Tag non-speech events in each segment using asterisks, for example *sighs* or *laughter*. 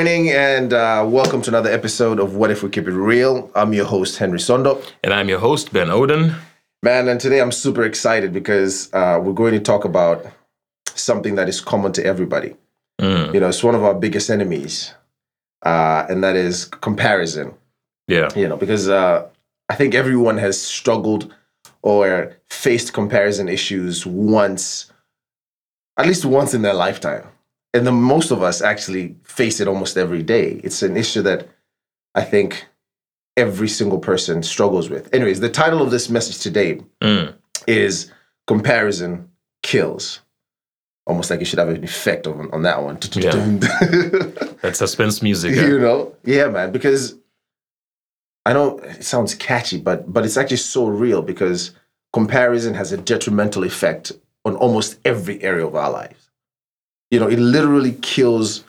morning, and uh, welcome to another episode of What If We Keep It Real. I'm your host, Henry Sondo. And I'm your host, Ben Oden. Man, and today I'm super excited because uh, we're going to talk about something that is common to everybody. Mm. You know, it's one of our biggest enemies, uh, and that is comparison. Yeah. You know, because uh, I think everyone has struggled or faced comparison issues once, at least once in their lifetime. And the most of us actually face it almost every day. It's an issue that I think every single person struggles with. Anyways, the title of this message today Mm. is Comparison Kills. Almost like it should have an effect on, on that one. Yeah. *laughs* That suspense music. you uh, know yeah man because i know it sounds catchy but but it's actually so real because comparison has a detrimental effect on almost every area of our lives you know it literally kills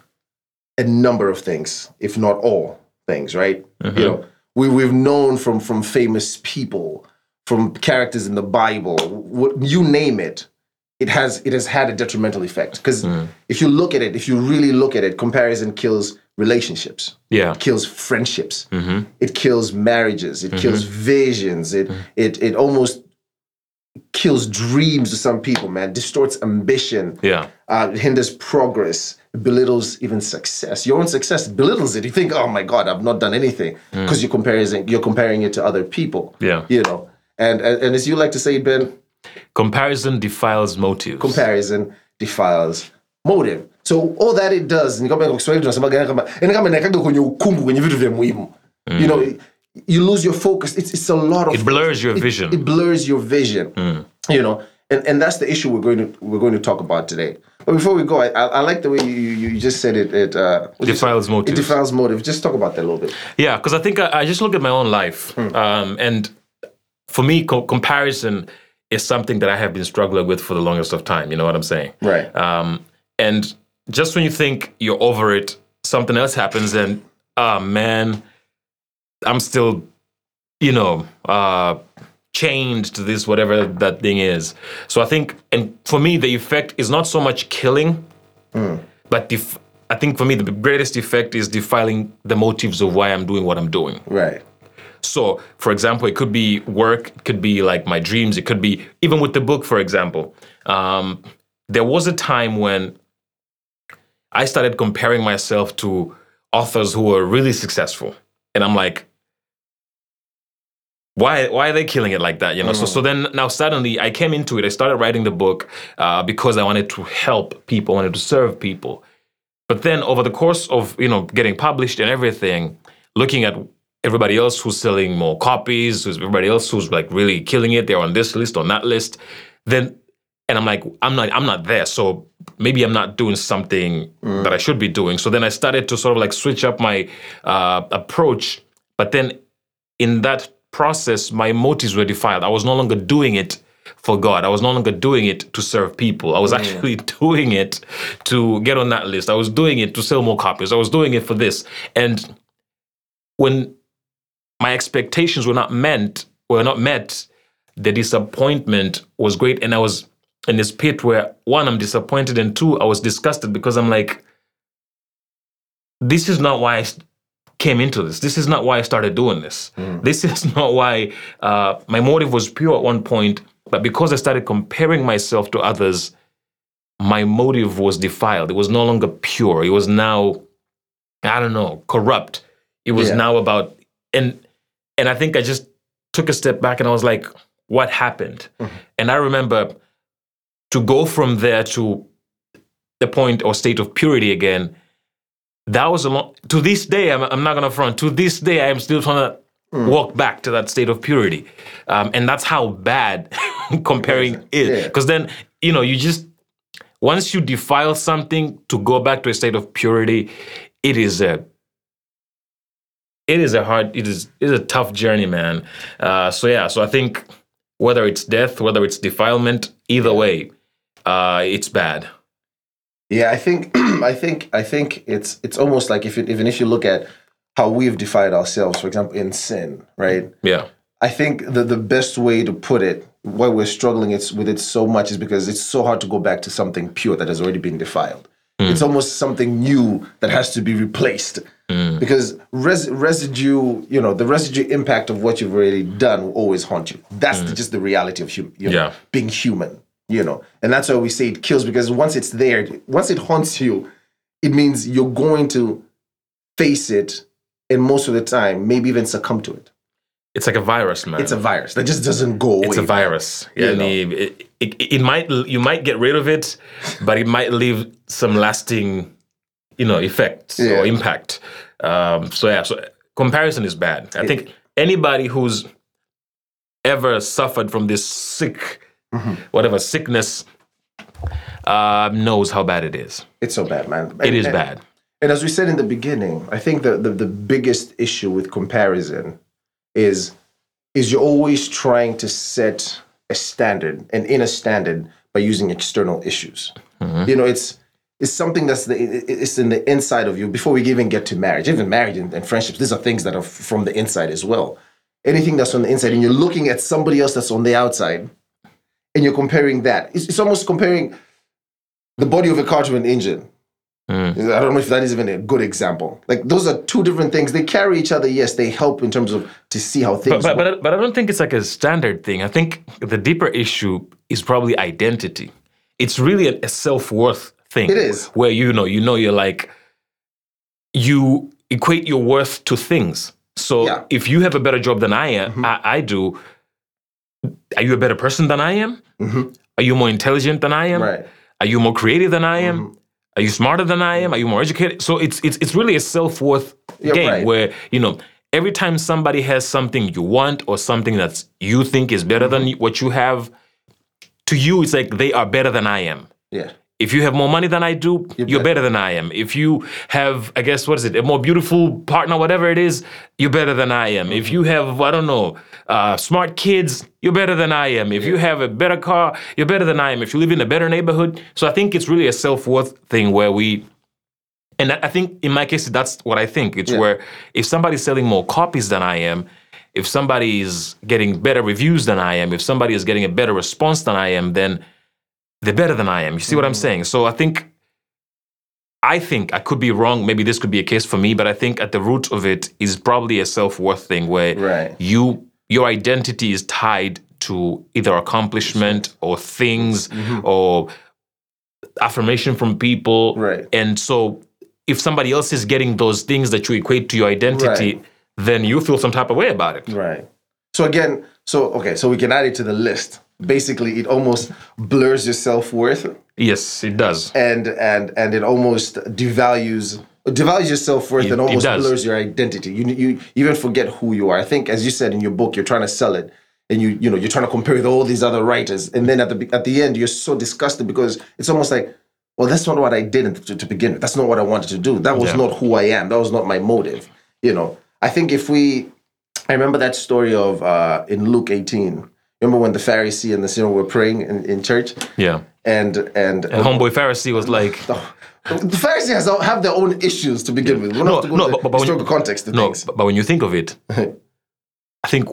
a number of things if not all things right? Mhm. you know we, we've known from from famous people from characters in the bible what, you name it it has it has had a detrimental effect. Because Mm. if you look at it if you really look at it comparison kills relationships. Yeah. it kills friendships. Hmm it kills marriages. It kills visions. It it it almost kills dreams to some people man distorts ambition Yeah. uh, hinders progress belittles even success your own success belittles it you think oh my god i've not done anything because you're comparing you're comparing it to other people Yeah. you know and, and and as you like to say ben Comparison defiles motives. comparison defiles motive so all that it does ni kama Kiswahili tunasemaga kama yani kama inakaga kwenye ukungu kwenye vitu vya muhimu you know you lose your focus it's, it's a lot of It blurs your it- vision. it blurs your vision you know and, and that's the issue we're going to we're going to talk about today but before we go i, I, like the way you, you just said it it uh Defiles said? motives. it defiles motive just talk about that a little bit Yeah, because I think I, I just look at my own life, um, and for me, co- comparison is something that I have been struggling with for the longest of time. You know what I'm saying? right Um, and just when you think you're over it, something else happens, and ah man, I'm still, you know, uh, chained to this whatever that thing is. So I think, and for me, the effect is not so much killing, but def- I think for me the greatest effect is defiling the motives of why I'm doing what I'm doing. right So, for example, it could be work, it could be like my dreams, it could be even with the book, for example. Um, there was a time when I started comparing myself to authors who were really successful. And I'm like, why, why are they killing it like that? You know, so so then now suddenly I came into it. I started writing the book uh, because I wanted to help people, I wanted to serve people. But then over the course of you know getting published and everything, looking at everybody else who's selling more copies, who's everybody else who's like really killing it, they're on this list, on that list, then and I'm like, I'm not, I'm not there. So maybe I'm not doing something that I should be doing. So then I started to sort of like switch up my uh, approach. But then in that process, my motives were defiled. I was no longer doing it for God. I was no longer doing it to serve people. I was mm. actually *laughs* doing it to get on that list. I was doing it to sell more copies. I was doing it for this. And when my expectations were not meant, were not met, the disappointment was great. And I was in this pit where one, I'm disappointed, and two, I was disgusted because I'm like, this is not why I came into this. This is not why I started doing this. This *laughs* is not why uh, my motive was pure at one point, but because I started comparing myself to others, my motive was defiled. It was no longer pure. It was now, I don't know, corrupt. It was Yeah. now about and and I think I just took a step back and I was like, what happened? And I remember to go from there to the point or state of purity again. That was a long. To this day, I'm, I'm not gonna front. To this day, I am still trying to walk back to that state of purity, um, and that's how bad *laughs* comparing is. Yeah. Because then you know you just once you defile something to go back to a state of purity, it is a it is a hard it is it is a tough journey, man. Uh, so yeah, so I think whether it's death, whether it's defilement, either way, uh, it's bad. Yeah, I think *clears throat* I think I think it's it's almost like if it, even if you look at how we've defined ourselves, for example, in sin, right? Yeah. I think the the best way to put it, why we're struggling it's with it so much, is because it's so hard to go back to something pure that has already been defiled. Mm. It's almost something new that has to be replaced. Mm. Because res- residue, you know, the residue impact of what you've already done will always haunt you. That's mm. the, just the reality of hum- you know, Yeah. being human, you know. And that's why we say it kills because once it's there, once it haunts you, it means you're going to face it and most of the time, maybe even succumb to it. It's like a virus, man. It's a virus that just doesn't go away. It's a virus. You Yeah, know. it, it, it might you might get rid of it, but it might leave some lasting, you know, effects Yeah. or impact. Um, so yeah, so comparison is bad. I think anybody who's ever suffered from this sick, Mm-hmm. whatever sickness, uh, knows how bad it is. It's so bad, man. It And- is and- bad. And as we said in the beginning, I think the, the, the biggest issue with comparison is is you're always trying to set a standard, an inner standard, by using external issues. You know, it's it's something that's the it's in the inside of you before we even get to marriage. Even marriage and, and friendships, these are things that are from the inside as well. Anything that's on the inside, and you're looking at somebody else that's on the outside, and you're comparing that. It's, it's almost comparing the body of a car to an engine. I don't know if that is even a good example. Like those are two different things. They carry each other. Yes, they help in terms of to see how things. but, work. but, but I don't think it's like a standard thing. I think the deeper issue is probably identity. It's really a, a self worth thing. It is. Where you know, you know, you're like, you equate your worth to things. So Yeah. Mm-hmm. if you have a better job than I am, I, I do, are you a better person than I am? Are you more intelligent than I am? Mm-hmm. Right. Mm-hmm. Are you more creative than I am? Are you smarter than I am? Are you more educated? So it's it's it's really a self worth Yeah, game right. where you know every time somebody has something you want or something that you think is better Mm-hmm. than what you have, to you it's like they are better than I am. yeah, If you have more money than I do, you're, better than I am. If you have, I guess, what is it, a more beautiful partner, whatever it is, you're better than I am. If you have, I don't know, uh, smart kids, you're better than I am. If you have a better car, you're better than I am. If you live in a better neighborhood. So I think it's really a self worth thing where we, and I I think in my case, that's what I think. It's where if somebody's selling more copies than I am, if somebody is getting better reviews than I am, if somebody is getting a better response than I am, then they're better than I am. You see what I'm mm-hmm. saying? So I think, I think I could be wrong. Maybe this could be a case for me, but I think at the root of it is probably a self worth thing where Right. you your identity is tied to either accomplishment or things mm-hmm. or affirmation from people. Right. And so if somebody else is getting those things that you equate to your identity, Right. then you feel some type of way about it. right. So again, so okay, so we can add it to the list. Basically, it almost blurs your self worth, Yes, it does. and and and it almost devalues devalues your self worth, It- and almost blurs your identity. You you even forget who you are. I think, as you said in your book, you're trying to sell it, and you you know you're trying to compare with all these other writers, and then at the at the end, you're so disgusted because it's almost like, well, that's not what I did to, to begin with. That's not what I wanted to do. That was Yeah. not who I am. That was not my motive. You know, I think if we, I remember that story of uh, in Luke 18. Remember when the Pharisee and the sinner were praying in, in church, Yeah. and and, And homeboy Pharisee was like, the Pharisees have their own issues to begin with. We No, have to go no, but- the but when you- context no, things. but, but when you think of it, I think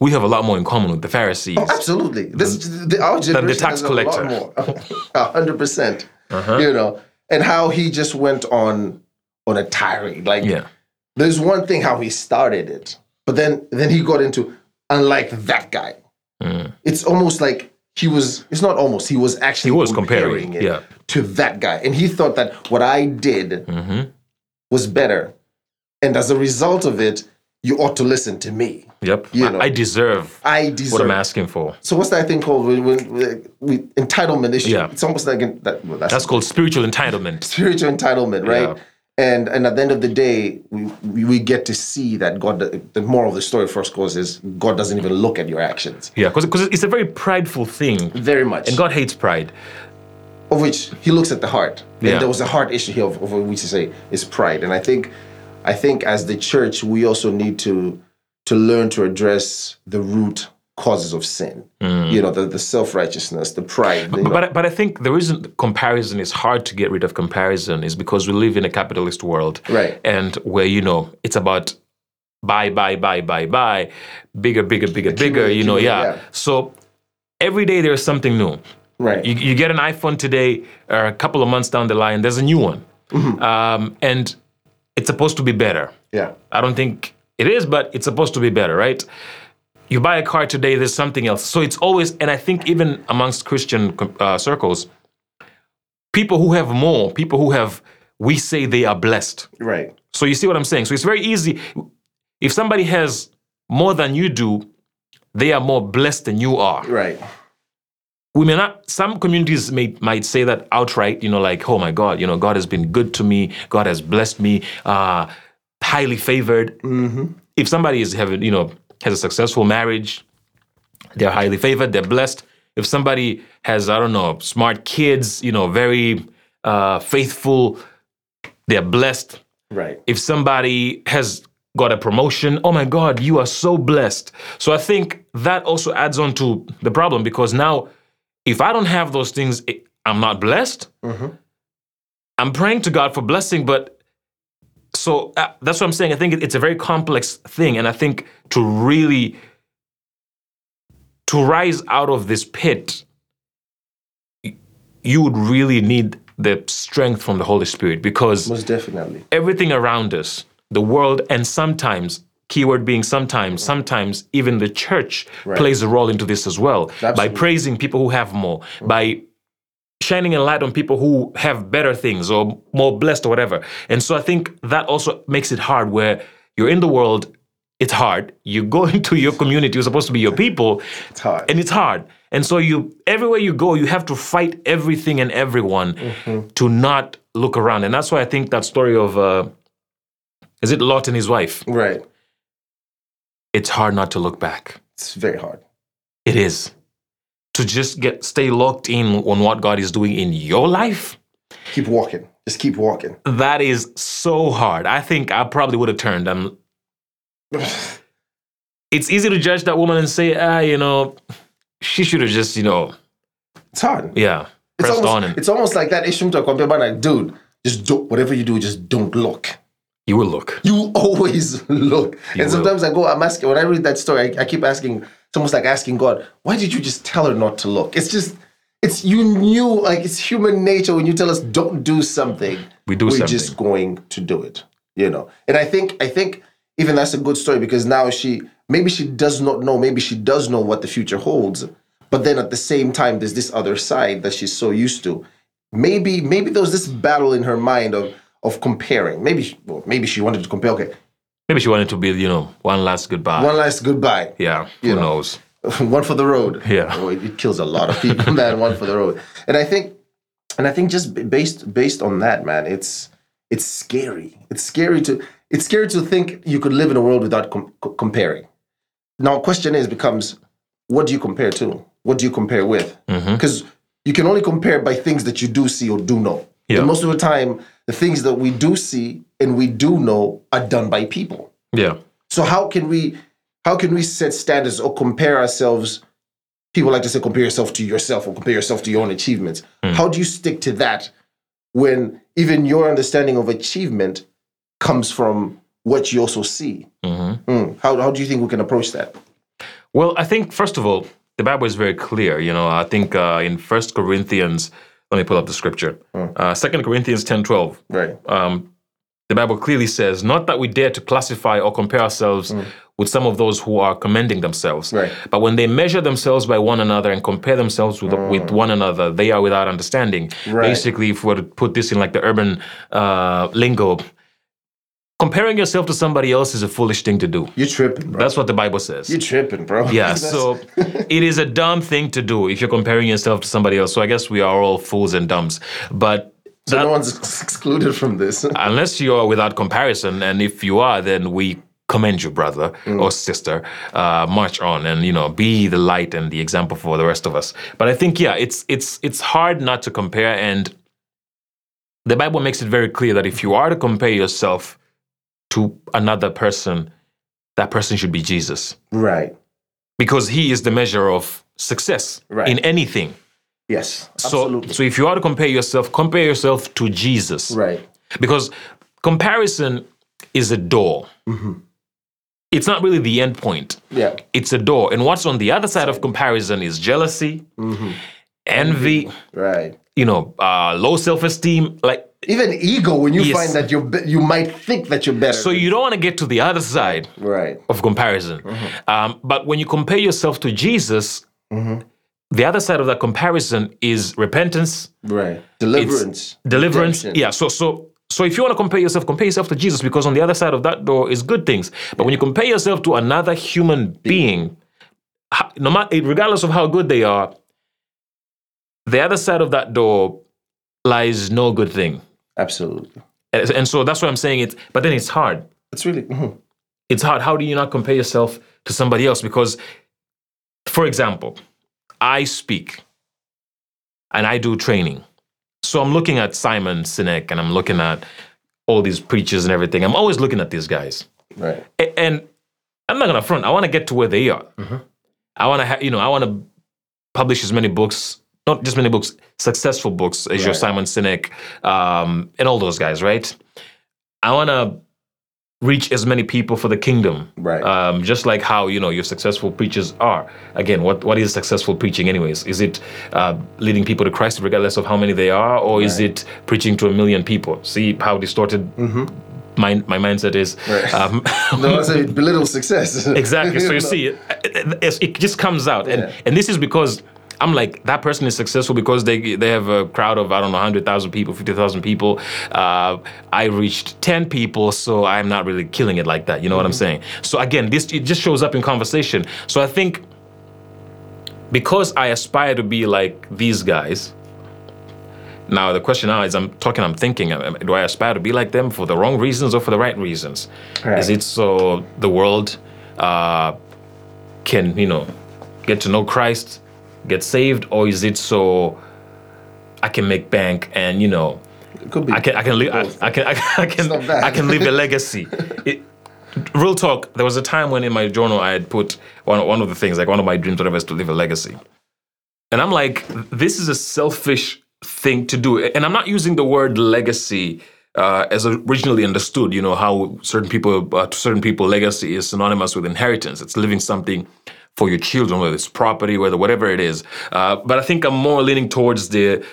we have a lot more in common with the Pharisees. Absolutely, this the, our generation tax has collector. a lot more, *laughs* *laughs* hundred percent. Uh-huh. You know, and how he just went on on a tirade. Like, Yeah. there's one thing how he started it, but then then he got into unlike that guy. Mm. It's almost like he was. It's not almost. He was actually He was comparing, it yeah. to that guy, and he thought that what I did Mm-hmm. was better, and as a result of it, you ought to listen to me. Yep. You I- know. I deserve I deserve what. I'm asking for. So what's that thing called? We, entitlement issue. Yeah. It's almost like that, well, that's, That's called spiritual entitlement. spiritual entitlement, right? Yeah. And and at the end of the day, we, we get to see that God. The moral of the story, first course, is God doesn't even look at your actions. Yeah, because it's a very prideful thing. Very much. And God hates pride. of which He looks at the heart. Yeah. And there was a heart issue here of, of which you say is pride. And I think, I think as the church, we also need to to learn to address the root causes of sin. You know, the, the self righteousness, the pride. know. But but I think the reason comparison is hard to get rid of comparison is because we live in a capitalist world, Right. And where you know it's about buy buy buy buy buy, bigger bigger bigger bigger. You know, yeah. yeah. So every day there's something new. Right. You, you get an iPhone today, or a couple of months down the line, there's a new one, um, and it's supposed to be better. Yeah. I don't think it is, but it's supposed to be better, right? You buy a car today, there's something else. So it's always, and I think even amongst Christian uh, circles, people who have more, people who have, we say they are blessed. Right. So you see what I'm saying? So it's very easy. If somebody has more than you do, they are more blessed than you are. Right. We may not. Some communities may might say that outright. You know, like, oh my God, you know, God has been good to me. God has blessed me. Uh, highly favored. If somebody is having, you know, has a successful marriage, they're highly favored. They're blessed. If somebody has, I don't know, smart kids, you know, very uh, faithful, they're blessed Right. if somebody has got a promotion, oh my God, you are so blessed. So I think that also adds on to the problem because now, if I don't have those things, I'm not blessed. I'm praying to God for blessing, but so uh, that's what I'm saying. I think it- it's a very complex thing, and I think to really to rise out of this pit, you would really need the strength from the Holy Spirit because Most definitely. everything around us, the world, and sometimes, keyword being sometimes, sometimes even the church plays a role into this as well. By praising people who have more, by shining a light on people who have better things or more blessed or whatever. And so I think that also makes it hard where you're in the world, it's hard. You go *laughs* into your community, you're supposed to be your people, It's hard. and it's hard. And so you everywhere you go, you have to fight everything and everyone to not look around. And that's why I think that story of uh, is it Lot and his wife? right. It's hard not to look back. It's very hard. It is. To just get stay locked in on what God is doing in your life. Keep walking. Just keep walking. That is so hard. I think I probably would have turned and *sighs* it's easy to judge that woman and say, ah, you know, she should have just, you know, It's hard. yeah, It's pressed almost, on and it's almost like that issue to compare, but like, dude, just do whatever you do, just don't look. you will look. You *laughs* always look. You and will. sometimes I go, I'm asking, when I read that story, I, I keep asking, it's almost like asking God, why did you just tell her not to look? It's just, it's, you knew, like, it's human nature when you tell us don't do something, We do we're something. just going to do it, you know? And I think, I think even that's a good story because now she, maybe she does not know, maybe she does know what the future holds. But then at the same time, there's this other side that she's so used to. Maybe, maybe there was this battle in her mind of, of comparing. Maybe, well, maybe she wanted to compare. Okay, Maybe she wanted to be, you know, one last goodbye. one last goodbye. yeah, who You know. knows? *laughs* one for the road. Yeah. Oh, it, it kills a lot of people, *laughs* man. One for the road. And I think, and I think just based based on that, man, it's it's scary. It's scary to it's scary to think you could live in a world without com- comparing. Now, question is becomes, what do you compare to? What do you compare with? Mm-hmm. Because you can only compare by things that you do see or do know. Yeah. And most of the time, the things that we do see and we do know are done by people. Yeah. So how can we how can we set standards or compare ourselves? People like to say compare yourself to yourself or compare yourself to your own achievements. How do you stick to that when even your understanding of achievement comes from what you also see? Mm. How, how do you think we can approach that? Well, I think first of all, the Bible is very clear. You know, I think uh, in First Corinthians, let me pull up the scripture. Uh, Second Corinthians ten twelve. Right. Um, the Bible clearly says, not that we dare to classify or compare ourselves with some of those who are commending themselves, Right. but when they measure themselves by one another and compare themselves with, with one another, they are without understanding. Right. Basically, if we were to put this in like the urban uh, lingo, comparing yourself to somebody else is a foolish thing to do. You're tripping, bro. That's what the Bible says. You're tripping, bro. Yeah, *laughs* so *laughs* it is a dumb thing to do if you're comparing yourself to somebody else. So I guess we are all fools and dumbs. But so that- no one's excluded from this. *laughs* unless you're without comparison, and if you are, then we commend you, brother or sister. Uh, march on, and you know, be the light and the example for the rest of us. But I think, yeah, it's it's it's hard not to compare, and the Bible makes it very clear that if you are to compare yourself to another person, that person should be Jesus right. because he is the measure of success Right. in anything. Yes. So, Absolutely. so if you are to compare yourself, compare yourself to Jesus. right. Because comparison is a door. It's not really the end point. Yeah. It's a door. And what's on the other side of comparison is jealousy envy, Right. you know, uh, low self esteem. Like, Even ego when you Yes. find that be- you might think that you're better. so you don't want to get to the other side right. of comparison. Um, but when you compare yourself to Jesus, the other side of that comparison is repentance, Right. Deliverance. deliverance. redemption. Yeah. So so so if you want to compare yourself, compare yourself to Jesus because on the other side of that door is good things. But when you compare yourself to another human being, no matter regardless of how good they are, the other side of that door lies no good thing. Absolutely. And, and so that's why I'm saying it. But then it's hard. It's really mhm. It's hard. How do you not compare yourself to somebody else? Because, for example, I speak and I do training. So I'm looking at Simon Sinek and I'm looking at all these preachers and everything. I'm always looking at these guys. right. A- And I'm not gonna front. I want to get to where they are. I want to, ha- you know, I want to publish as many books, not just many books, successful books as your Simon Sinek um, and all those guys, right? I want to reach as many people for the kingdom, Right. Um, just like how you know your successful preachers are. Again, what what is successful preaching, anyways? Is it uh, leading people to Christ regardless of how many they are, or is it preaching to a million people? See how distorted my my mindset is. Right. Um, *laughs* No, that's a belittle success. Exactly. So you *laughs* see, it, it, it just comes out, and Yeah. and this is because I'm like that person is successful because they they have a crowd of I don't know hundred thousand people, fifty thousand people. Uh, I reached ten people, so I'm not really killing it like that. You know what I'm saying? So again, this it just shows up in conversation. So I think because I aspire to be like these guys. Now the question now is, I'm talking, I'm thinking, do I aspire to be like them for the wrong reasons or for the right reasons? Right. Is it so the world uh, can, you know, get to know Christ, get saved, or is it so I can make bank and you know It could be. I can I can leave I, I can I can I can. I can leave a *laughs* legacy. It, real talk. There was a time when in my journal I had put one one of the things like one of my dreams whatever is to leave a legacy, and I'm like this is a selfish thing to do, and I'm not using the word legacy. Uh, as originally understood, you know how certain people, uh, to certain people, legacy is synonymous with inheritance. It's leaving something for your children, whether it's property, whether whatever it is. Uh, but I think I'm more leaning towards the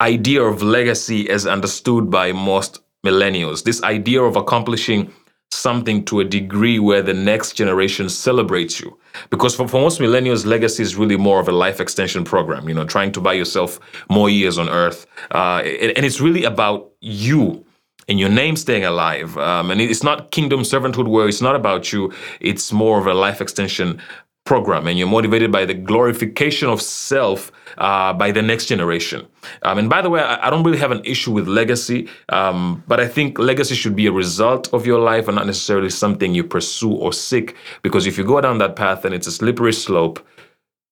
idea of legacy as understood by most millennials. This idea of accomplishing something to a degree where the next generation celebrates you. Because for, for most millennials, legacy is really more of a life extension program, you know, trying to buy yourself more years on earth. Uh, and, and it's really about you and your name staying alive. Um, and it's not kingdom servanthood where it's not about you, it's more of a life extension program and you're motivated by the glorification of self uh, by the next generation. Um, and by the way, I, I don't really have an issue with legacy, um, but I think legacy should be a result of your life and not necessarily something you pursue or seek. Because if you go down that path, then it's a slippery slope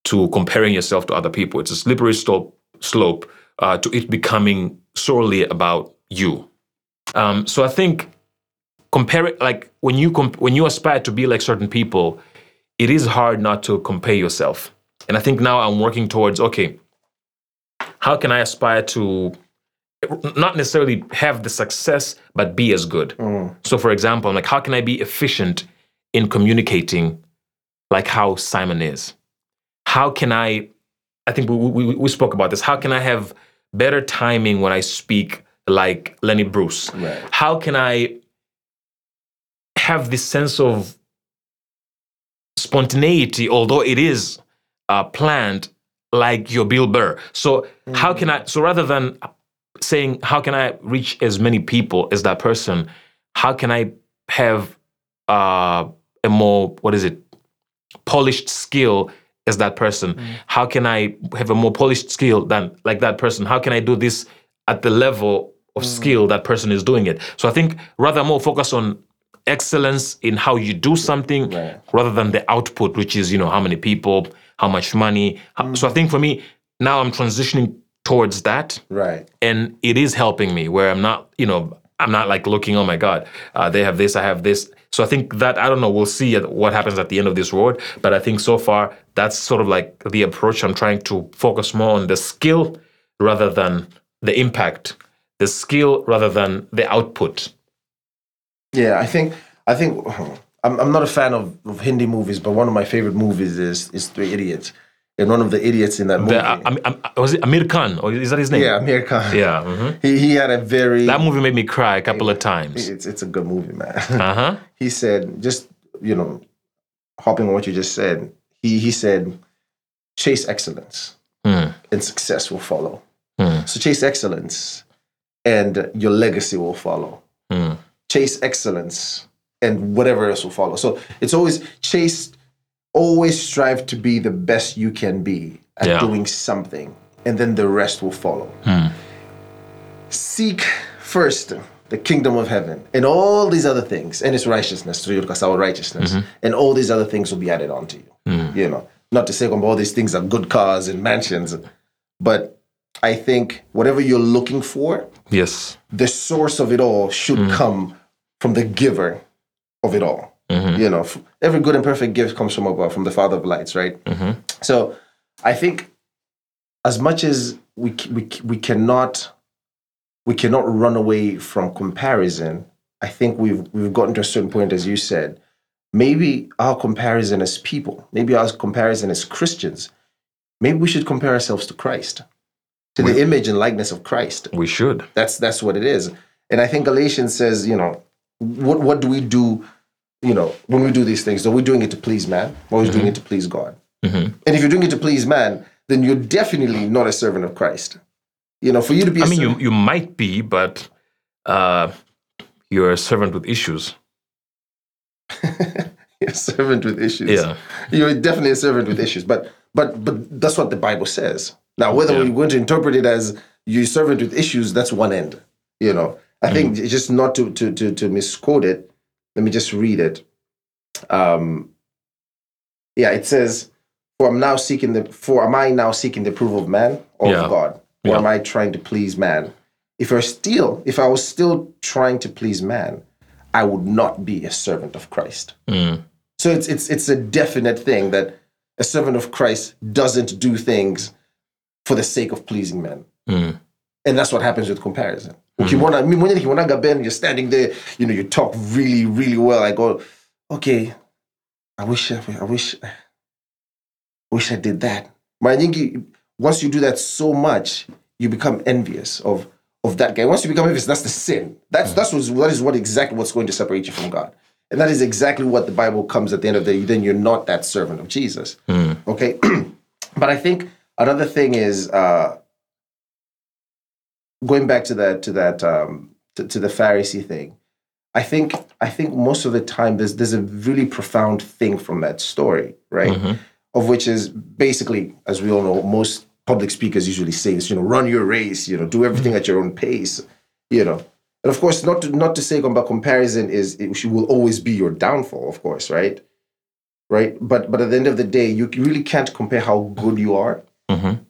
to comparing yourself to other people. It's a slippery slope slope uh, to it becoming solely about you. Um, so I think compare it like when you comp- when you aspire to be like certain people, it is hard not to compare yourself. And I think now I'm working towards okay, how can I aspire to not necessarily have the success, but be as good? Mm. So, for example, I'm like, how can I be efficient in communicating like how Simon is? How can I? I think we, we, we spoke about this. How can I have better timing when I speak like Lenny Bruce? Right. How can I have this sense of spontaneity, although it is uh, planned, like your Bill Burr. So how can I? So rather than saying how can I reach as many people as that person, how can I have uh, a more what is it polished skill as that person? How can I have a more polished skill than like that person? How can I do this at the level of skill that person is doing it? So I think rather more focus on excellence in how you do something Right. rather than the output, which is, you know, how many people, how much money. How- So I think for me, now I'm transitioning towards that Right. and it is helping me where I'm not, you know, I'm not like looking, oh my God, uh, they have this, I have this. So I think that, I don't know, we'll see what happens at the end of this road. But I think so far, that's sort of like the approach I'm trying to focus more on the skill rather than the impact, the skill rather than the output. Yeah, I think I think *sighs* I'm, I'm not a fan of, of Hindi movies, but one of my favorite movies is is Three Idiots, and one of the idiots in that movie. The, uh, Am- Am- was it Aamir Khan? Or is that his name? yeah, Aamir Khan. Yeah. mhm. He, he had a very. That movie made me cry a couple of times. it's, it's a good movie, man. *laughs* Uh huh. he said, just, you know, hopping on what you just said, he, he said, chase excellence Mm. and success will follow. Mm. So chase excellence and your legacy will follow. Mm. Chase excellence and whatever else will follow. So it's always chase, always strive to be the best you can be at Yeah. doing something, and then the rest will follow. Hmm. Seek first the kingdom of heaven and all these other things, and its righteousness, through our righteousness, mm-hmm. and all these other things will be added onto you. Mm. You know, not to say all these things are good cars and mansions, but I think whatever you're looking for, Yes. the source of it all should mm. come from the giver of it all. Mm-hmm. You know, every good and perfect gift comes from above, from the Father of lights, right? Mm-hmm. So I think as much as we, we, we cannot we cannot run away from comparison, I think we've we've gotten to a certain point, as you said. Maybe our comparison as people, maybe our comparison as Christians, maybe we should compare ourselves to Christ, to the image and likeness of Christ. We should. That's that's what it is. And I think Galatians says, you know, what what do we do, you know, when we do these things? Are we doing it to please man? Or are we doing it to please God? Mhm. And if you're doing it to please man, then you're definitely not a servant of Christ. You know, for you to be a I mean, you, servant- you might be, but uh, you're a servant with issues. *laughs* you're a servant with issues. Yeah. You're definitely a servant with issues. But but but that's what the Bible says. Now, whether Yeah. we're going to interpret it as you servant with issues, that's one end. You know, I think Mm-hmm. just not to to to to misquote it. Let me just read it. Um, yeah, it says, "For I'm now seeking the for am I now seeking the approval of man or Yeah. of God, or Yeah. am I trying to please man? If I still if I was still trying to please man, I would not be a servant of Christ." Mm. So it's it's it's a definite thing that a servant of Christ doesn't do things for the sake of pleasing men. Mm. And that's what happens with comparison. Ukimwona- mm-hmm. mi mwenyewe nikimwonaga Ben, you're standing there, you know, you talk really, really well. I go, okay, I wish I, I wish I *sighs* wish I did that. Mara nyingi, once you do that so much, you become envious of of that guy. Once you become envious, that's the sin. That's mm-hmm. that's what's, that is what exactly what's going to separate you from God. And that is exactly what the Bible comes at the end of the day. Then you're not that servant of Jesus. Mm. Okay. *clears throat* but I think another thing is uh going back to that to that um to, to the Pharisee thing. I think I think most of the time there's there's a really profound thing from that story, right? Of which is basically, as we all know, most public speakers usually say is, you know, run your race, you know, do everything at your own pace, you know. And of course, not to not to say about comparison is it will always be your downfall, of course, right? Right. But but at the end of the day, you really can't compare how good you are Mhm.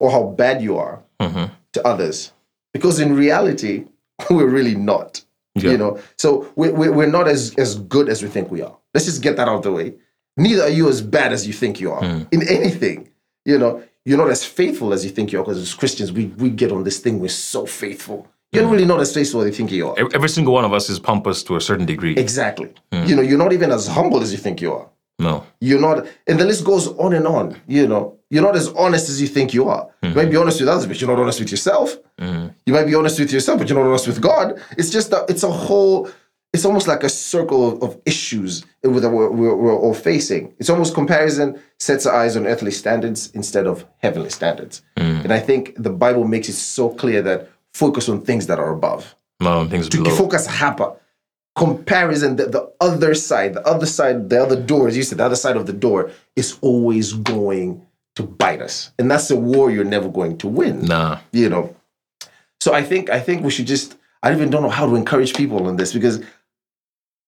or how bad you are Mhm. To others because in reality *laughs* we're really not Yeah. you know so we're, we're we're not as as good as we think we are let's just get that out of the way neither are you as bad as you think you are Hmm. in anything you know you're not as faithful as you think you are because as christians we we get on this thing we're so faithful you're Hmm. really not as faithful as you think you are Every single one of us is pompous to a certain degree. exactly Hmm. you know you're not even as humble as you think you are No. you're not and the list goes on and on you know. You're not as honest as you think you are. You mm-hmm. might be honest with others but you're not honest with yourself. Mm-hmm. You might be honest with yourself but you're not honest with god. It's just that it's a whole it's almost like a circle of, of issues that we're, we're, we're all facing. It's almost comparison sets our eyes on earthly standards instead of heavenly standards. Mm-hmm. And i think the bible makes it so clear that focus on things that are above. No, things to below. focus hapa comparison the, the other side the other side the other door as you said the other side of the door is always going to bite us and that's a war you're never going to win Nah. you know so i think i think we should just i even don't know how to encourage people on this because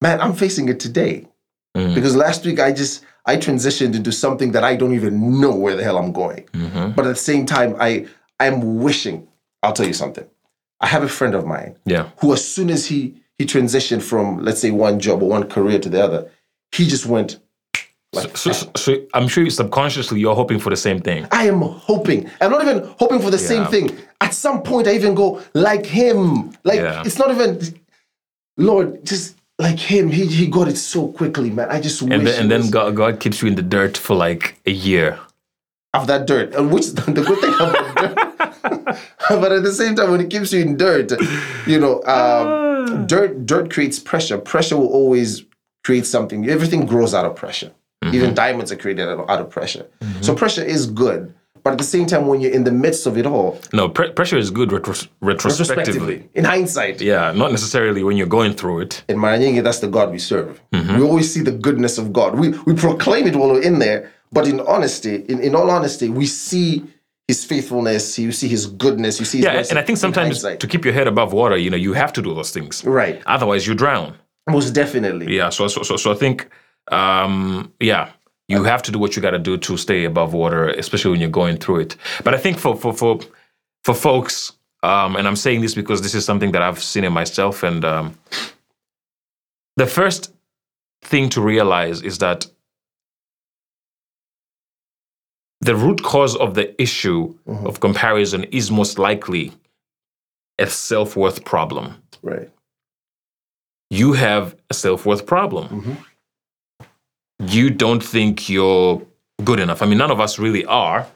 man i'm facing it today Mm. because last week i just i transitioned into something that i don't even know where the hell i'm going Mm-hmm. but at the same time i i'm wishing i'll tell you something i have a friend of mine Yeah. who as soon as he he transitioned from let's say one job or one career to the other he just went like So, so, so I'm sure subconsciously you're hoping for the same thing. I am hoping. I'm not even hoping for the same thing. At some point, I even go like him. Like Yeah. it's not even, Lord, just like him. He he got it so quickly, man. I just And wish. then, and then God, God keeps you in the dirt for like a year. of that dirt. And which *laughs* the good thing about dirt, *laughs* but at the same time, when it keeps you in dirt, you know, um, dirt dirt creates pressure. Pressure will always create something. Everything grows out of pressure. Even diamonds are created out of, out of pressure. So pressure is good. But at the same time, when you're in the midst of it all, No, pre- pressure is good retros- retrospectively. in hindsight, Yeah, not necessarily when you're going through it. in Maranyingi, that's the God we serve. Mm-hmm. We always see the goodness of God. We we proclaim it while we're in there, but in honesty, in, in all honesty, we see his faithfulness, you see his goodness, you see his Yeah, and I think in sometimes to keep your head above water, you know, you have to do those things. Right. Otherwise, you drown. Most definitely. Yeah. So so so, so I think, um, yeah, you have to do what you got to do to stay above water, especially when you're going through it. But I think for for for for folks, um, and I'm saying this because this is something that I've seen in myself, and um, the first thing to realize is that the root cause of the issue of comparison is most likely a self worth problem. Right. You have a self worth problem. You don't think you're good enough. I mean, none of us really are.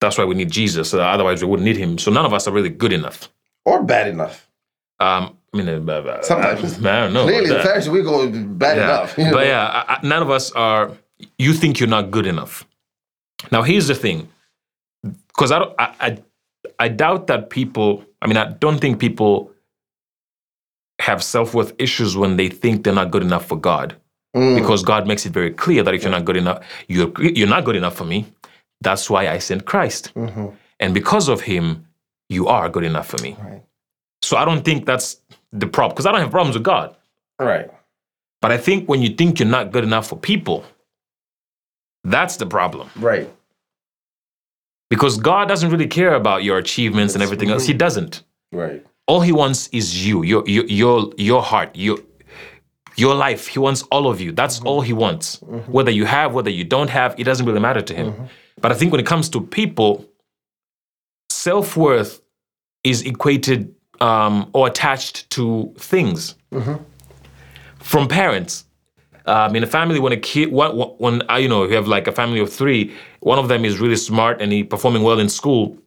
That's why we need Jesus. Uh, otherwise, we wouldn't need him. So none of us are really good enough. Or bad enough. Um, I mean, uh, uh, Sometimes. I don't know. Clearly, the fact we go bad yeah. enough. you know? But yeah, I, I, none of us are. You think you're not good enough. Now, here's the thing, because I, I, I, I doubt that people. I mean, I don't think people have self worth issues when they think they're not good enough for God, Mm. because God makes it very clear that if you're not good enough, you're you're not good enough for me. That's why I sent Christ, Mhm. and because of Him, you are good enough for me. Right. So I don't think that's the problem, because I don't have problems with God. Right. But I think when you think you're not good enough for people, that's the problem. Right. Because God doesn't really care about your achievements and everything else. He mm-hmm. doesn't. Right. All He wants is you, your your your, your heart, your your life. He wants all of you. That's mm-hmm. all He wants. Mm-hmm. Whether you have, whether you don't have, it doesn't really matter to Him. But I think when it comes to people, self worth is equated um, or attached to things from parents. Um, in a family, when a kid, when, when uh, you know, you have like a family of three, one of them is really smart and he performing well in school.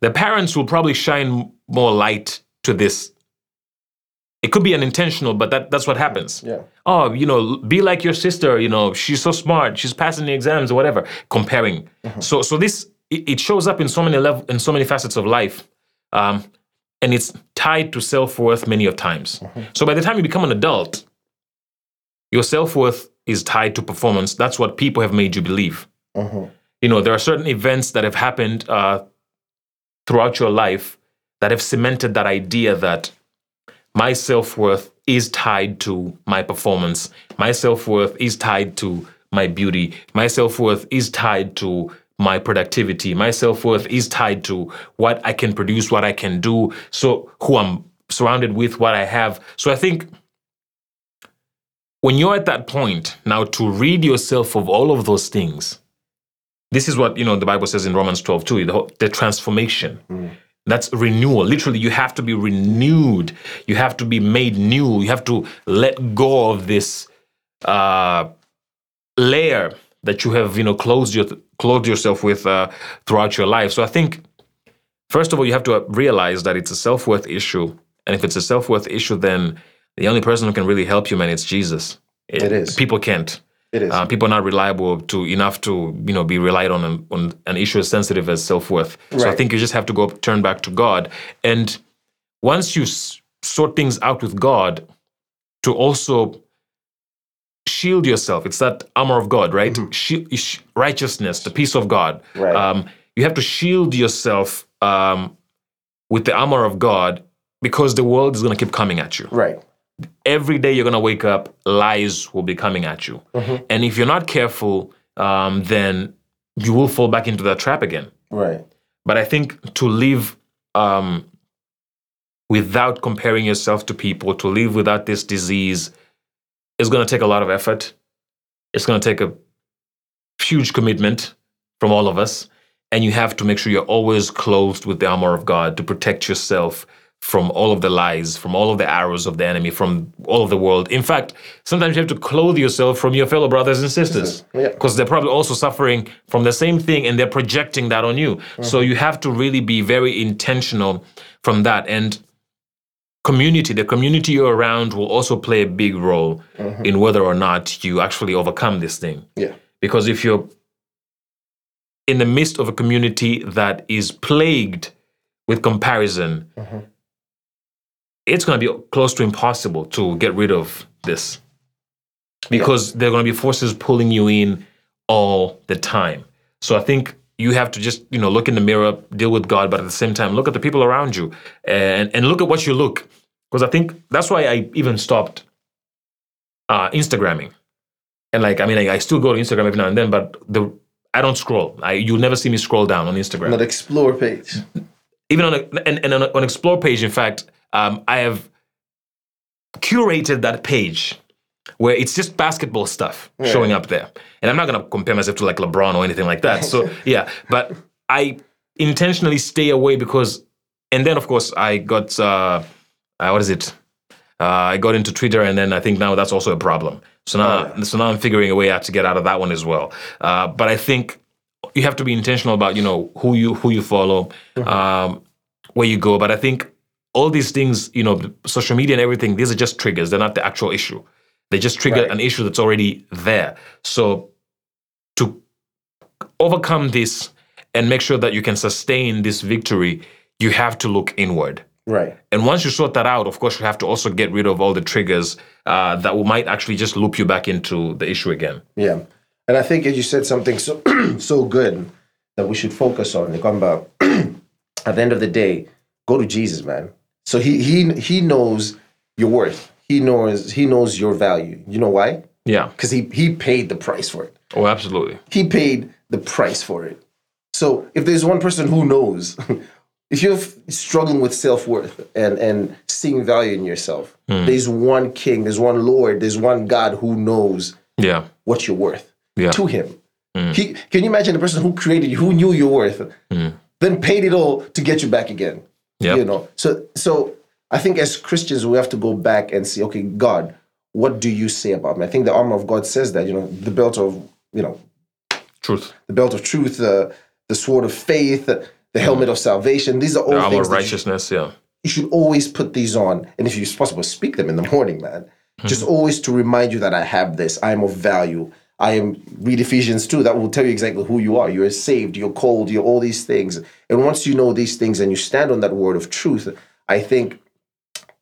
The parents will probably shine more light to this. It could be unintentional, but that, that's what happens. Yeah. Oh, you know, be like your sister. You know, she's so smart. She's passing the exams or whatever. Comparing. So, so this it, it shows up in so many level in so many facets of life, um, and it's tied to self worth many of times. So by the time you become an adult, your self worth is tied to performance. That's what people have made you believe. Mhm. You know, there are certain events that have happened uh, throughout your life that have cemented that idea that my self worth is tied to my performance. My self worth is tied to my beauty. My self worth is tied to my productivity. My self worth is tied to what I can produce, what I can do, so who I'm surrounded with, what I have. So I think when you're at that point now to rid yourself of all of those things, this is what you know the Bible says in Romans 12 too, the, the transformation. That's renewal. Literally, you have to be renewed. You have to be made new. You have to let go of this uh, layer that you have, you know, closed your, clothed yourself with uh, throughout your life. So I think, first of all, you have to realize that it's a self worth issue, and if it's a self worth issue, then the only person who can really help you, man, it's Jesus. It is. People can't. It is. Uh, people are not reliable to enough to you know be relied on an, on an issue as sensitive as self worth. So I think you just have to go turn back to God, and once you s- sort things out with God, to also shield yourself. It's that armor of God, right? Sh- righteousness, the peace of God. Right. Um, you have to shield yourself um, with the armor of God because the world is going to keep coming at you right. Every day you're going to wake up, lies will be coming at you. And if you're not careful, um, then you will fall back into that trap again. Right. But I think to live um, without comparing yourself to people, to live without this disease, is going to take a lot of effort. It's going to take a huge commitment from all of us. And you have to make sure you're always clothed with the armor of God to protect yourself from all of the lies, from all of the arrows of the enemy, from all of the world. In fact, sometimes you have to clothe yourself from your fellow brothers and sisters Yeah. because they're probably also suffering from the same thing and they're projecting that on you. Mm-hmm. So you have to really be very intentional from that. And community, the community you're around will also play a big role mm-hmm. in whether or not you actually overcome this thing. Yeah. Because if you're in the midst of a community that is plagued with comparison, mm-hmm. It's going to be close to impossible to get rid of this because there are going to be forces pulling you in all the time. So I think you have to just you know look in the mirror, deal with God, but at the same time look at the people around you and and look at what you look. Because I think that's why I even stopped uh, Instagramming. And like I mean, I, I still go to Instagram every now and then, but the I don't scroll. I you'll never see me scroll down on Instagram That explore page. even on a, and, and on, a, on explore page in fact um, i have curated that page where it's just basketball stuff showing up there and i'm not going to compare myself to like lebron or anything like that so *laughs* yeah but i intentionally stay away because and then of course i got uh, uh what is it uh, I got into Twitter, and then I think now that's also a problem. So now, so now I'm figuring a way out to get out of that one as well. Uh, but I think you have to be intentional about you know who you who you follow, um, where you go. But I think all these things, you know, social media and everything, these are just triggers. They're not the actual issue. They just trigger Right. an issue that's already there. So to overcome this and make sure that you can sustain this victory, you have to look inward. Right. And once you sort that out, of course, you have to also get rid of all the triggers uh, that will, might actually just loop you back into the issue again. Yeah. And I think as you said something so *clears throat* so good that we should focus on. Like, *clears throat* at the end of the day, go to Jesus, man. So he he he knows your worth. He knows he knows your value. You know why? Yeah. Because he he paid the price for it. Oh, absolutely. He paid the price for it. So if there's one person who knows, *laughs* if you're struggling with self worth and and seeing value in yourself, hmm. there's one King, there's one Lord, there's one God who knows Yeah. what you're worth Yeah. to Him. Hmm. He, can you imagine the person who created you, who knew your worth, hmm. then paid it all to get you back again? Yep. You know, so so I think as Christians we have to go back and see, okay, God, what do you say about me? I think the armor of God says that, you know, the belt of, you know, Truth. the belt of truth, the the sword of faith, the helmet of salvation. These are all The armor things of that you, righteousness. Yeah. you should always put these on, and if it's possible, speak them in the morning, man. Hmm. Just always to remind you that I have this. I am of value. I am read Ephesians 2. That will tell you exactly who you are. You're saved, you're called, you're all these things. And once you know these things and you stand on that word of truth, I think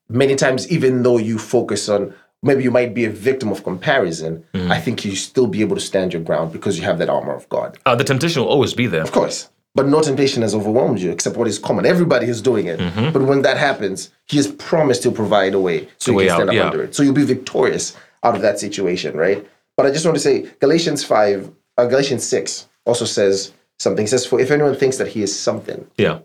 many times, even though you focus on maybe you might be a victim of comparison, I think you still be able to stand your ground because you have that armor of God. Uh, the temptation will always be there. Of course. But no temptation has overwhelmed you except what is common. Everybody is doing it. But when that happens, he has promised to provide a way so you way can stand out, up yeah. under it. So you'll be victorious out of that situation, right? But I just want to say Galatians 5, uh, Galatians 6 also says something. It says, For if anyone thinks that he is something, Yeah.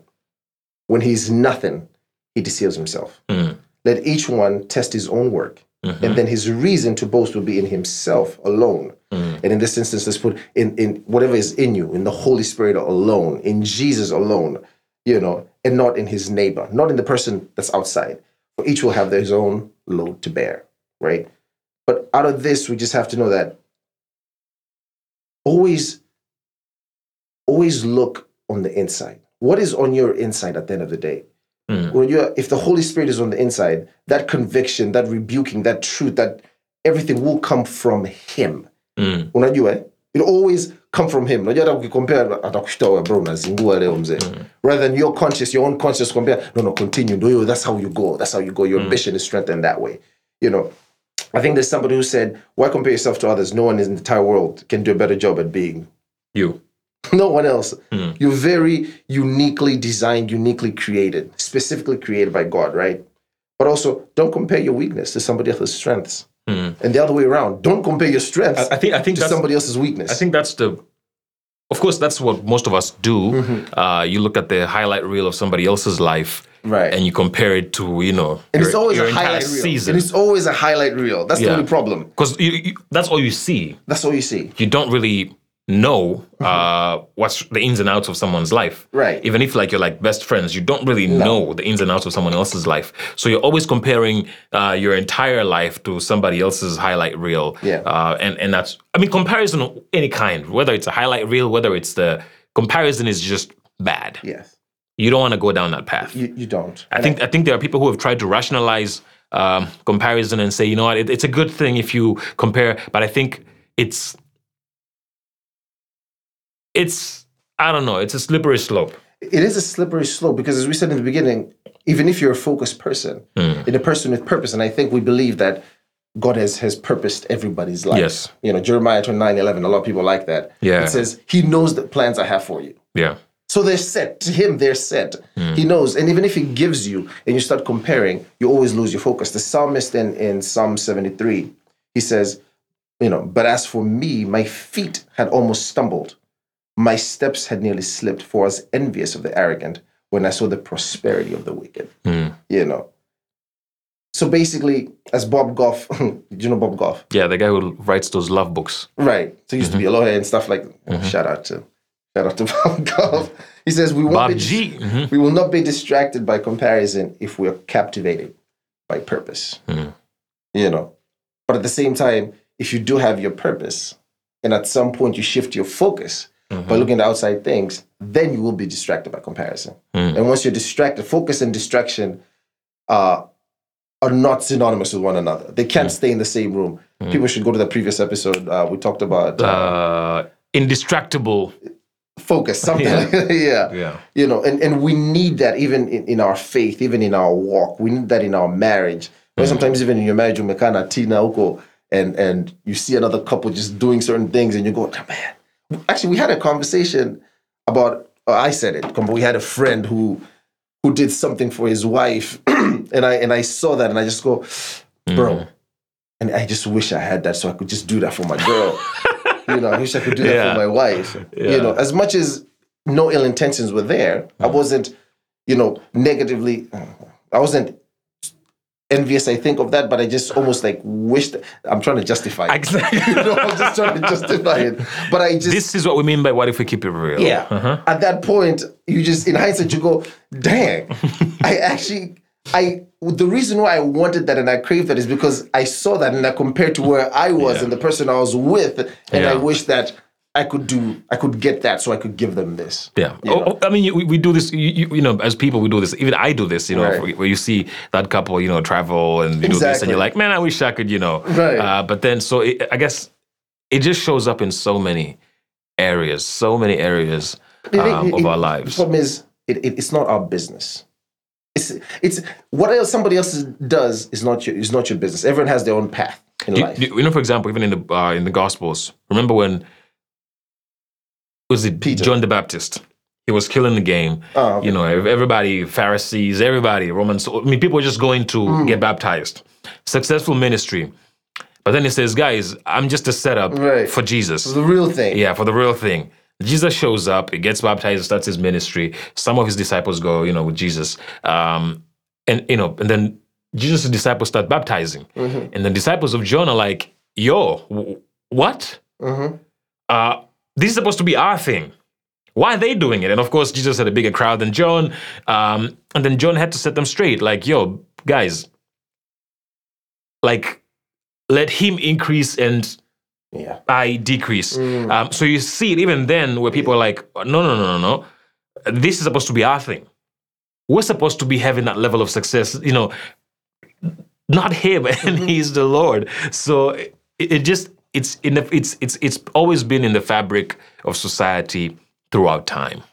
when he's nothing, he deceives himself. Mm-hmm. Let each one test his own work, and mm-hmm. then his reason to boast will be in himself alone. Mm-hmm. And in this instance, let's put in, in whatever is in you, in the Holy Spirit alone, in Jesus alone, you know, and not in his neighbor, not in the person that's outside. For each will have his own load to bear, right? But out of this, we just have to know that always, always look on the inside. What is on your inside at the end of the day? When you, if the Holy Spirit is on the inside, that conviction, that rebuking, that truth, that everything will come from Him. Mm. Unajua eh? It always come from Him. Unajua hata ukicompare atakushtua bro unazingua leo mzee. Rather than your conscious, your own conscious compare, no no continue. No, yo, that's how you go. That's how you go. Your ambition is strengthened that way. You know. I think there's somebody who said, "Why compare yourself to others? No one in the entire world can do a better job at being You. *laughs* no one else. Hmm. You're very uniquely designed, uniquely created, specifically created by God, right? But also, don't compare your weakness to somebody else's strengths. Hmm. And the other way around, don't compare your strengths I think. I think to somebody else's weakness. I think that's the. Of course, that's what most of us do. Mm-hmm. Uh, you look at the highlight reel of somebody else's life, Right. and you compare it to you know and your, it's always a highlight reel. season And it's always a highlight reel. That's the only problem. because that's all you see. That's all you see. You don't really know uh, what's the ins and outs of someone's life. Right. Even if like you're like best friends, you don't really know the ins and outs of someone else's life. So you're always comparing uh, your entire life to somebody else's highlight reel. Yeah. Uh, and and that's I mean comparison of any kind, whether it's a highlight reel, whether it's the comparison is just bad. Yes. You don't want to go down that path. You, you don't. I think I think there are people who have tried to rationalize um, comparison and say, you know what, it, it's a good thing if you compare, but I think it's it's I don't know, it's a slippery slope. it is a slippery slope because as we said in the beginning even if you're a focused person Hmm. in a person with purpose and i think we believe that god has has purposed everybody's life Yes. you know jeremiah 29 11 a lot of people like that Yeah. it says he knows the plans i have for you Yeah. So they're set. To him they're set. He hmm. knows. And even if he gives you and you start comparing you always lose your focus. The psalmist in, in psalm 73 he says you know but as for me my feet had almost stumbled. My steps had nearly slipped for i was envious of the arrogant when i saw the prosperity of the wicked. Hmm. You know. So basically as bob goff *laughs* did you know bob goff? Yeah, the guy who writes those love books. right. So he used to be mm-hmm. a lawyer and stuff like mm-hmm. shout out to shout out to *laughs* he says we won't be G. Mhm. we will not be distracted by comparison if we're captivated by purpose. You know, but at the same time, if you do have your purpose, and at some point you shift your focus by looking at outside things, then you will be distracted by comparison. And once you're distracted, focus and distraction uh, are not synonymous with one another. They can't stay in the same room. People should go to the previous episode. Uh, we talked about uh, Uh, indistractable. Focus, *laughs* something Yeah. *laughs* like yeah. Yeah. you know and, and we need that even in, in our faith even in our walk. We need that in our marriage. But sometimes even in your marriage you umekana tina uko and and you see another couple just doing certain things and you go oh, man. Actually we had a conversation about uh, i said it but we had a friend who who did something for his wife *clears throat* and i and i saw that and i just go bro and i just wish i had that so i could just do that for my girl *laughs* you know i wish i could do that Yeah. for my wife Yeah. you know as much as no ill intentions were there i wasn't you know negatively i wasn't envious i think of that but i just almost like wished i'm trying to justify it Exactly. *laughs* you know i'm just trying to justify it but i just this is what we mean by what if we keep it real? yeah. Uh-huh. At that point, you just in hindsight you go, dang, I actually I the reason why I wanted that and I craved that is because I saw that and I compared to where I was Yeah. and the person I was with, and I wish that I could do I could get that so I could give them this. Yeah. You Oh, know? oh, I mean, we, we do this, you, you, know, as people, we do this. Even I do this, you know, Right. where- you see that couple, you know, travel and you do this, and you're like, man, I wish I could, you know. Right. Uh, but then, so it, I guess it just shows up in so many areas, so many areas It- it- um, it- of our lives. The problem is it, it, it's not our business. It's it's what else somebody else does is not your is not your business. Everyone has their own path in You, life. you know, for example, even in the uh, in the Gospels, remember when was it Peter. John the Baptist? He was killing the game. Oh, okay. You know, everybody, Pharisees, everybody, Romans. I mean, people were just going to Hmm. get baptized. Successful ministry. But then he says, guys, I'm just a setup Right. for Jesus. the real thing. Yeah, for the real thing. Jesus shows up, he gets baptized, starts his ministry. Some of his disciples go, you know, with Jesus. Um, and, you know, and then Jesus' disciples start baptizing. And the disciples of John are like, yo, w- what? Mhm. Uh, this is supposed to be our thing. Why are they doing it? And of course, Jesus had a bigger crowd than John. Um, and then John had to set them straight like, yo, guys, like, let him increase and Yeah. I decrease. Um, so you see it even then where people are like, no, no, no, no, no. This is supposed to be our thing. We're supposed to be having that level of success, you know, not him, *laughs* and he's the Lord. So it, it just it's in the it's it's it's always been in the fabric of society throughout time.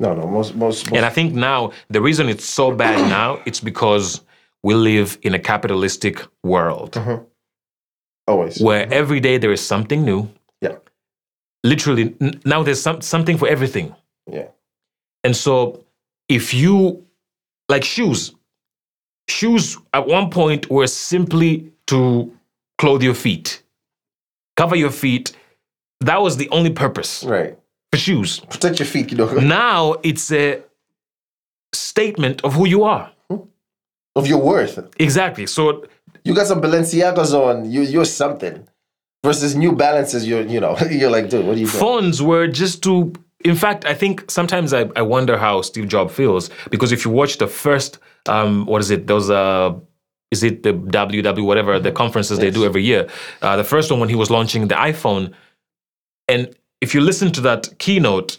No, no, most most, most And I think now the reason it's so bad *clears throat* now it's because we live in a capitalistic world always. where every day there is something new. Yeah. Literally, n- now there's some, something for everything. Yeah. And so, if you like shoes, shoes at one point were simply to clothe your feet, cover your feet. That was the only purpose Right. for shoes. Protect your feet, you know, *laughs* Now it's a statement of who you are. Hmm. of your worth. Exactly. So You got some Balenciagas on, you you're something. versus New Balances. You're you know *laughs* you're like, dude, what are you doing? phones were just to in fact i think sometimes i, I wonder how steve jobs feels because if you watch the first um, what is it those uh is it the ww whatever the conferences they do every year uh, the first one when he was launching the iphone and if you listen to that keynote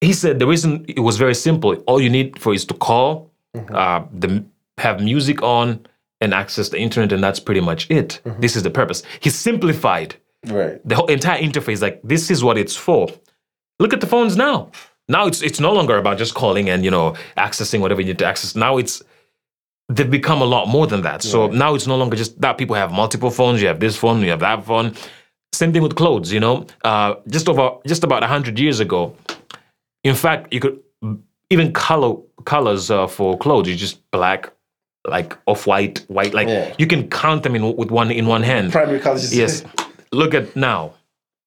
he said the reason it was very simple all you need for is to call uh, the, have music on and access the internet and that's pretty much it. This is the purpose. He simplified Right. the whole entire interface like this is what it's for. Look at the phones now. Now it's it's no longer about just calling and you know accessing whatever you need to access. Now it's they've become a lot more than that. So now it's no longer just that people have multiple phones you have this phone you have that phone. Same thing with clothes you know? Uh, just over just about 100 years ago in fact you could even color colors uh, for clothes you just black like off white white like Yeah. you can count them in with one in one hand Primary colors. *laughs* yes look at now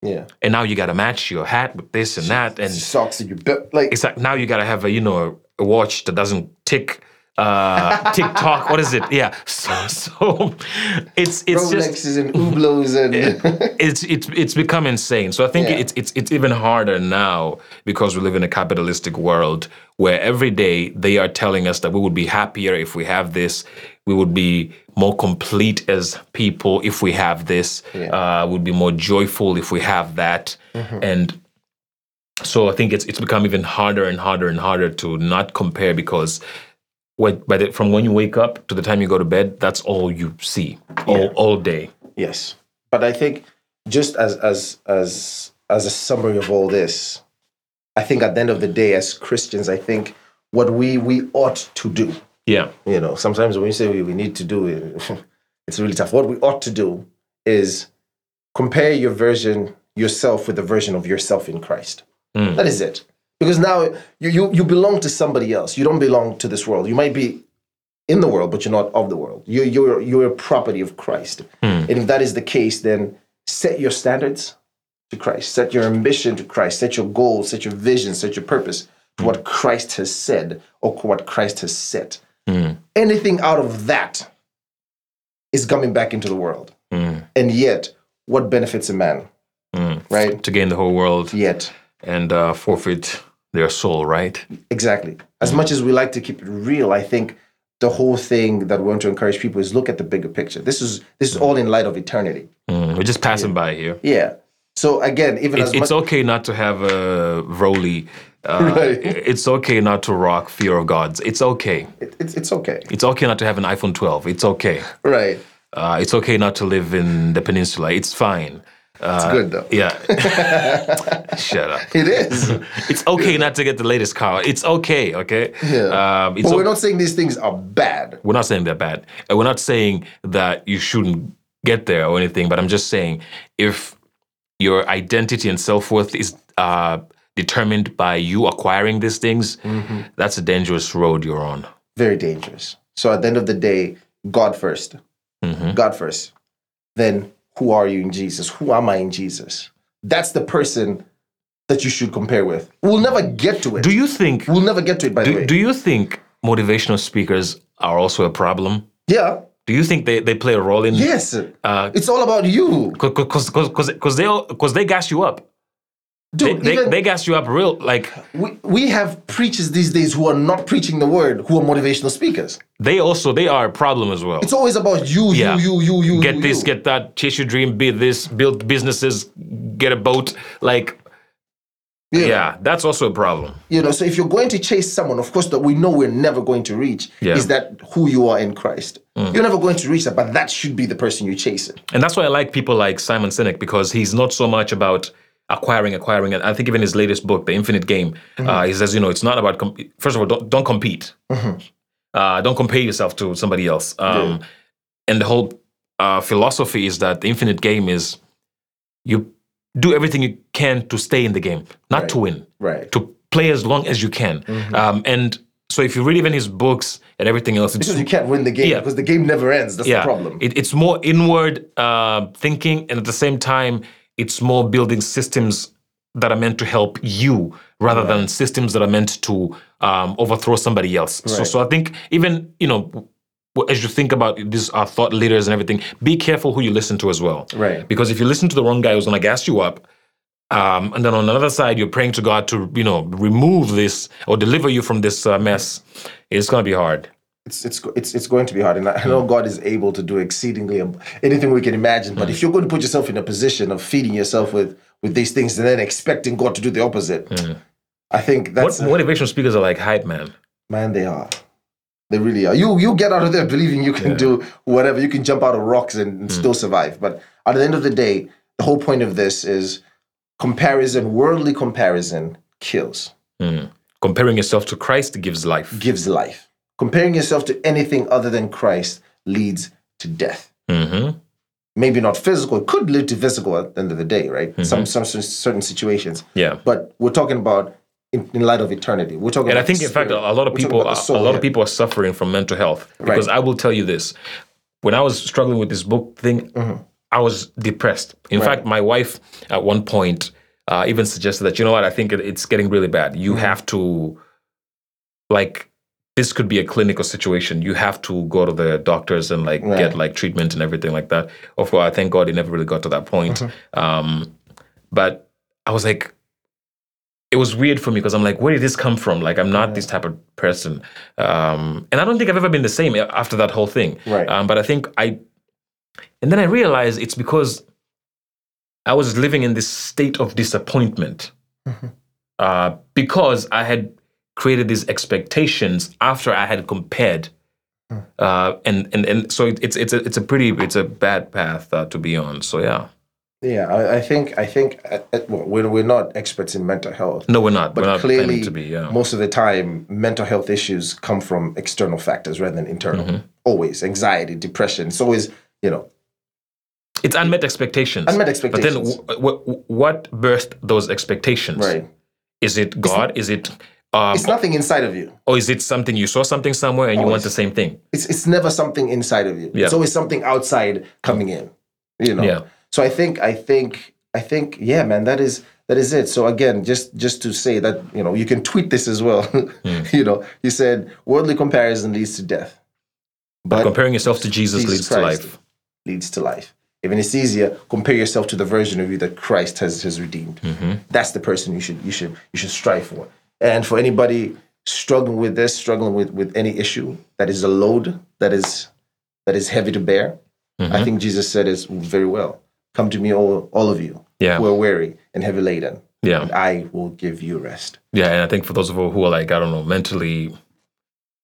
Yeah. and now you got to match your hat with this and that and Socks and your belt. like it's like now you got to have a you know a watch that doesn't tick uh tick tock what is it? Yeah. So so it's it's just Rolexes and Hublots and it's it's it's become insane. So i think Yeah. it's it's it's even harder now because we live in a capitalistic world where every day they are telling us that we would be happier if we have this. We would be more complete as people if we have this. Yeah. uh would be more joyful if we have that. And so I think it's it's become even harder and harder and harder to not compare because the, from when you wake up to the time you go to bed, that's all you see all, Yeah. all day. yes. But I think just as as as as a summary of all this, I think at the end of the day, as Christians, I think what we we ought to do Yeah, you know sometimes when you say we, we need to do it *laughs* it's really tough what we ought to do is compare your version yourself with the version of yourself in christ Mm. that is it because now you, you you belong to somebody else. You don't belong to this world. You might be in the world but you're not of the world. You're you're, you're a property of christ. Hmm. And if that is the case then set your standards to christ. Set your ambition to christ. Set your goals. Set your vision. Set your purpose to what christ has said or what christ has set. Hmm. Anything out of that is coming back into the world. Hmm. And yet, what benefits a man? Right? to gain the whole world. Yet, and uh, forfeit their soul, right? exactly. As much as we like to keep it real, I think the whole thing that we want to encourage people is look at the bigger picture. This is this is all in light of eternity. Mm, we're just passing by here. Yeah. So again, even It's, as it's much okay not to have a Roly. Uh, *laughs* Right. It's okay not to rock Fear of Gods. It's okay. it, it's it's okay. It's okay not to have an iPhone 12. It's okay. Right. Uh, it's okay not to live in the peninsula. It's fine. It's good though. Yeah. *laughs* Shut up. It is. It's okay not to get the latest car. It's okay, okay? Yeah. Um, it's but we're not saying these things are bad. we're not saying they're bad. And we're not saying that you shouldn't get there or anything, but I'm just saying if your identity and self worth is uh, determined by you acquiring these things, Mm-hmm. that's a dangerous road you're on. Very dangerous. So at the end of the day, God 1st Mm-hmm. God first. Then who are you in Jesus? Who am I in Jesus? That's the person that you should compare with. We'll never get to it. Do you think? we'll never get to it, by the Do, way. do you think motivational speakers are also a problem? yeah. Do you think they, they play a role in? Yes. Uh, it's all about you. Because because they because they gas you up. They, Dude, they, even they gas you up real like we, we have preachers these days who are not preaching the word, who are motivational speakers. they also they are a problem as well. It's always about you, Yeah. you, you, you, you. get you, this, you. get that, chase your dream, be this, build businesses, get a boat. Like, yeah, that's also a problem. You know, so if you're going to chase someone, of course, that we know we're never going to reach Yeah. Mm. is that who you are in Christ. You're never going to reach that, but that should be the person you chase it. And that's why I like people like Simon Sinek because he's not so much about acquiring, acquiring. And I think even his latest book, The Infinite Game, uh, he says, you know, it's not about, com- first of all, don't, don't compete. Uh, don't compare yourself to somebody else. Um, And the whole uh, philosophy is that the infinite game is you do everything you can to stay in the game, not to win. Right. to play as long as you can. Um, and so if you read even his books and everything else, it's Because you can't win the game Yeah. because the game never ends. That's yeah, the problem. It, it's more inward uh, thinking, and at the same time, it's more building systems that are meant to help you rather than systems that are meant to um, overthrow somebody else. So, Right. so I think even you know as you think about these uh, thought leaders and everything, be careful who you listen to as well. Right. Because if you listen to the wrong guy who's going to gas you up, um, and then on another side you're praying to God to you know remove this or deliver you from this uh, mess, it's going to be hard. It's, it's it's it's going to be hard, and I know God is able to do exceedingly anything we can imagine. But mm. if you're going to put yourself in a position of feeding yourself with with these things and then expecting God to do the opposite, mm. I think that's What motivational speakers are like hype, man. man. They are, they really are. You you get out of there believing you can do whatever. You can jump out of rocks and, and mm. still survive. But at the end of the day, the whole point of this is comparison. Worldly comparison kills. Comparing yourself to Christ gives life. gives life. Comparing yourself to anything other than Christ leads to death. hmm Maybe not physical, it could lead to physical at the end of the day, right? Mm-hmm. Some, some certain situations. Yeah. But we're talking about in, in light of eternity. We're talking And I think, in fact, a lot of We're people, about the a soul lot of people are suffering from mental health. Because I will tell you this: when I was struggling with this book thing, I was depressed. In fact, my wife at one point uh, even suggested that you know what, I think it, it's getting really bad. You have to, like, this could be a clinical situation. You have to go to the doctors and like get like treatment and everything like that. Of course, I thank God it never really got to that point. Um, but I was like, it was weird for me because I'm like, where did this come from? Like, I'm not this type of person, um, and I don't think I've ever been the same after that whole thing. Right. Um, but I think I, and then I realized it's because I was living in this state of disappointment uh, because I had created these expectations after I had compared. Uh, and, and and so it's it's a it's a pretty it's a bad path uh, to be on. So yeah, Yeah, I, I think I think uh, uh, well, we're, we're not experts in mental health. no, we're not. But we're not clearly, to be. Yeah. most of the time, mental health issues come from external factors rather than internal. Mm-hmm. Always anxiety, depression. It's always, you know, It's unmet expectations. Unmet expectations. But then, w- w- what birthed those expectations? right. Is it God? Is it, um, It's nothing inside of you. or is it something you saw something somewhere and you want the same thing? It's it's never something inside of you. Yeah. It's always something outside coming in. You know. Yeah. So I think I think I think yeah, man, that is that is it. So again, just just to say that you know you can tweet this as well. *laughs* Hmm. you know, you said worldly comparison leads to death, but Comparing yourself to Jesus, Jesus leads to life. leads to life. Even it's easier, compare yourself to the version of you that Christ has has redeemed. Mm-hmm. That's the person you should you should you should strive for. And for anybody struggling with this, struggling with with any issue that is a load that is that is heavy to bear, Mm-hmm. I think Jesus said it very well. Come to me, all all of you Yeah. who are weary and heavy laden, Yeah. and I will give you rest. Yeah. And I think for those of you who are like, I don't know, mentally,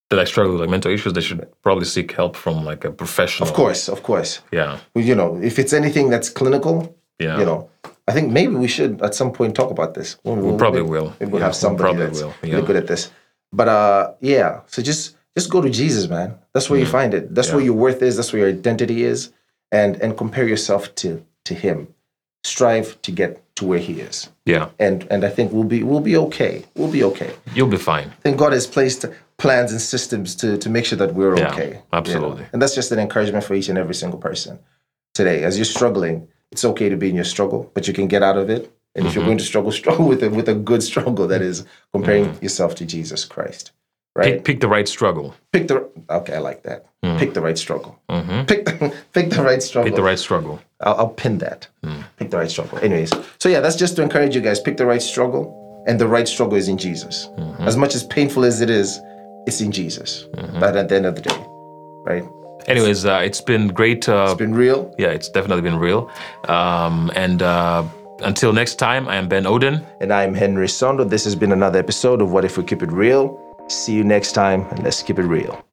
that like struggle with like mental issues, they should probably seek help from like a professional. Of course, of course. Yeah. You know, if it's anything that's clinical, Yeah. you know, I think maybe we should at some point talk about this. We'll, we'll- probably maybe- will. Maybe we'll Yeah, have somebody probably that's will, really good at this. But uh, yeah, so just just go to Jesus, man. That's where you find it. That's where your worth is. That's where your identity is, and and compare yourself to to Him. Strive to get to where He is, Yeah. and and I think we'll be we'll be okay. We'll be okay. You'll be fine. I think God has placed plans and systems to to make sure that we're Yeah, okay. you know? absolutely. And that's just an encouragement for each and every single person today. As you're struggling, it's okay to be in your struggle, but you can get out of it. And if Mm-hmm. you're going to struggle, *laughs* struggle with it with a good struggle that is comparing yourself to Jesus Christ. Right? Mm-hmm. Pick, pick the right struggle. Pick the okay, I like that. Pick the right struggle. Pick the, pick the right struggle. Mm-hmm. *laughs* Pick the right struggle. I'll, I'll pin that. Pick the right struggle. Anyways, so yeah, that's just to encourage you guys. Pick the right struggle, and the right struggle is in Jesus. As much as painful as it is, it's in Jesus. But at the end of the day, right? Anyways, uh, it's been great. Uh, It's been real. yeah, it's definitely been real. Um, and uh, until next time, I am Ben Odin. And I'm Henry Sondo. This has been another episode of What If We Keep It Real. See you next time, and let's keep it real.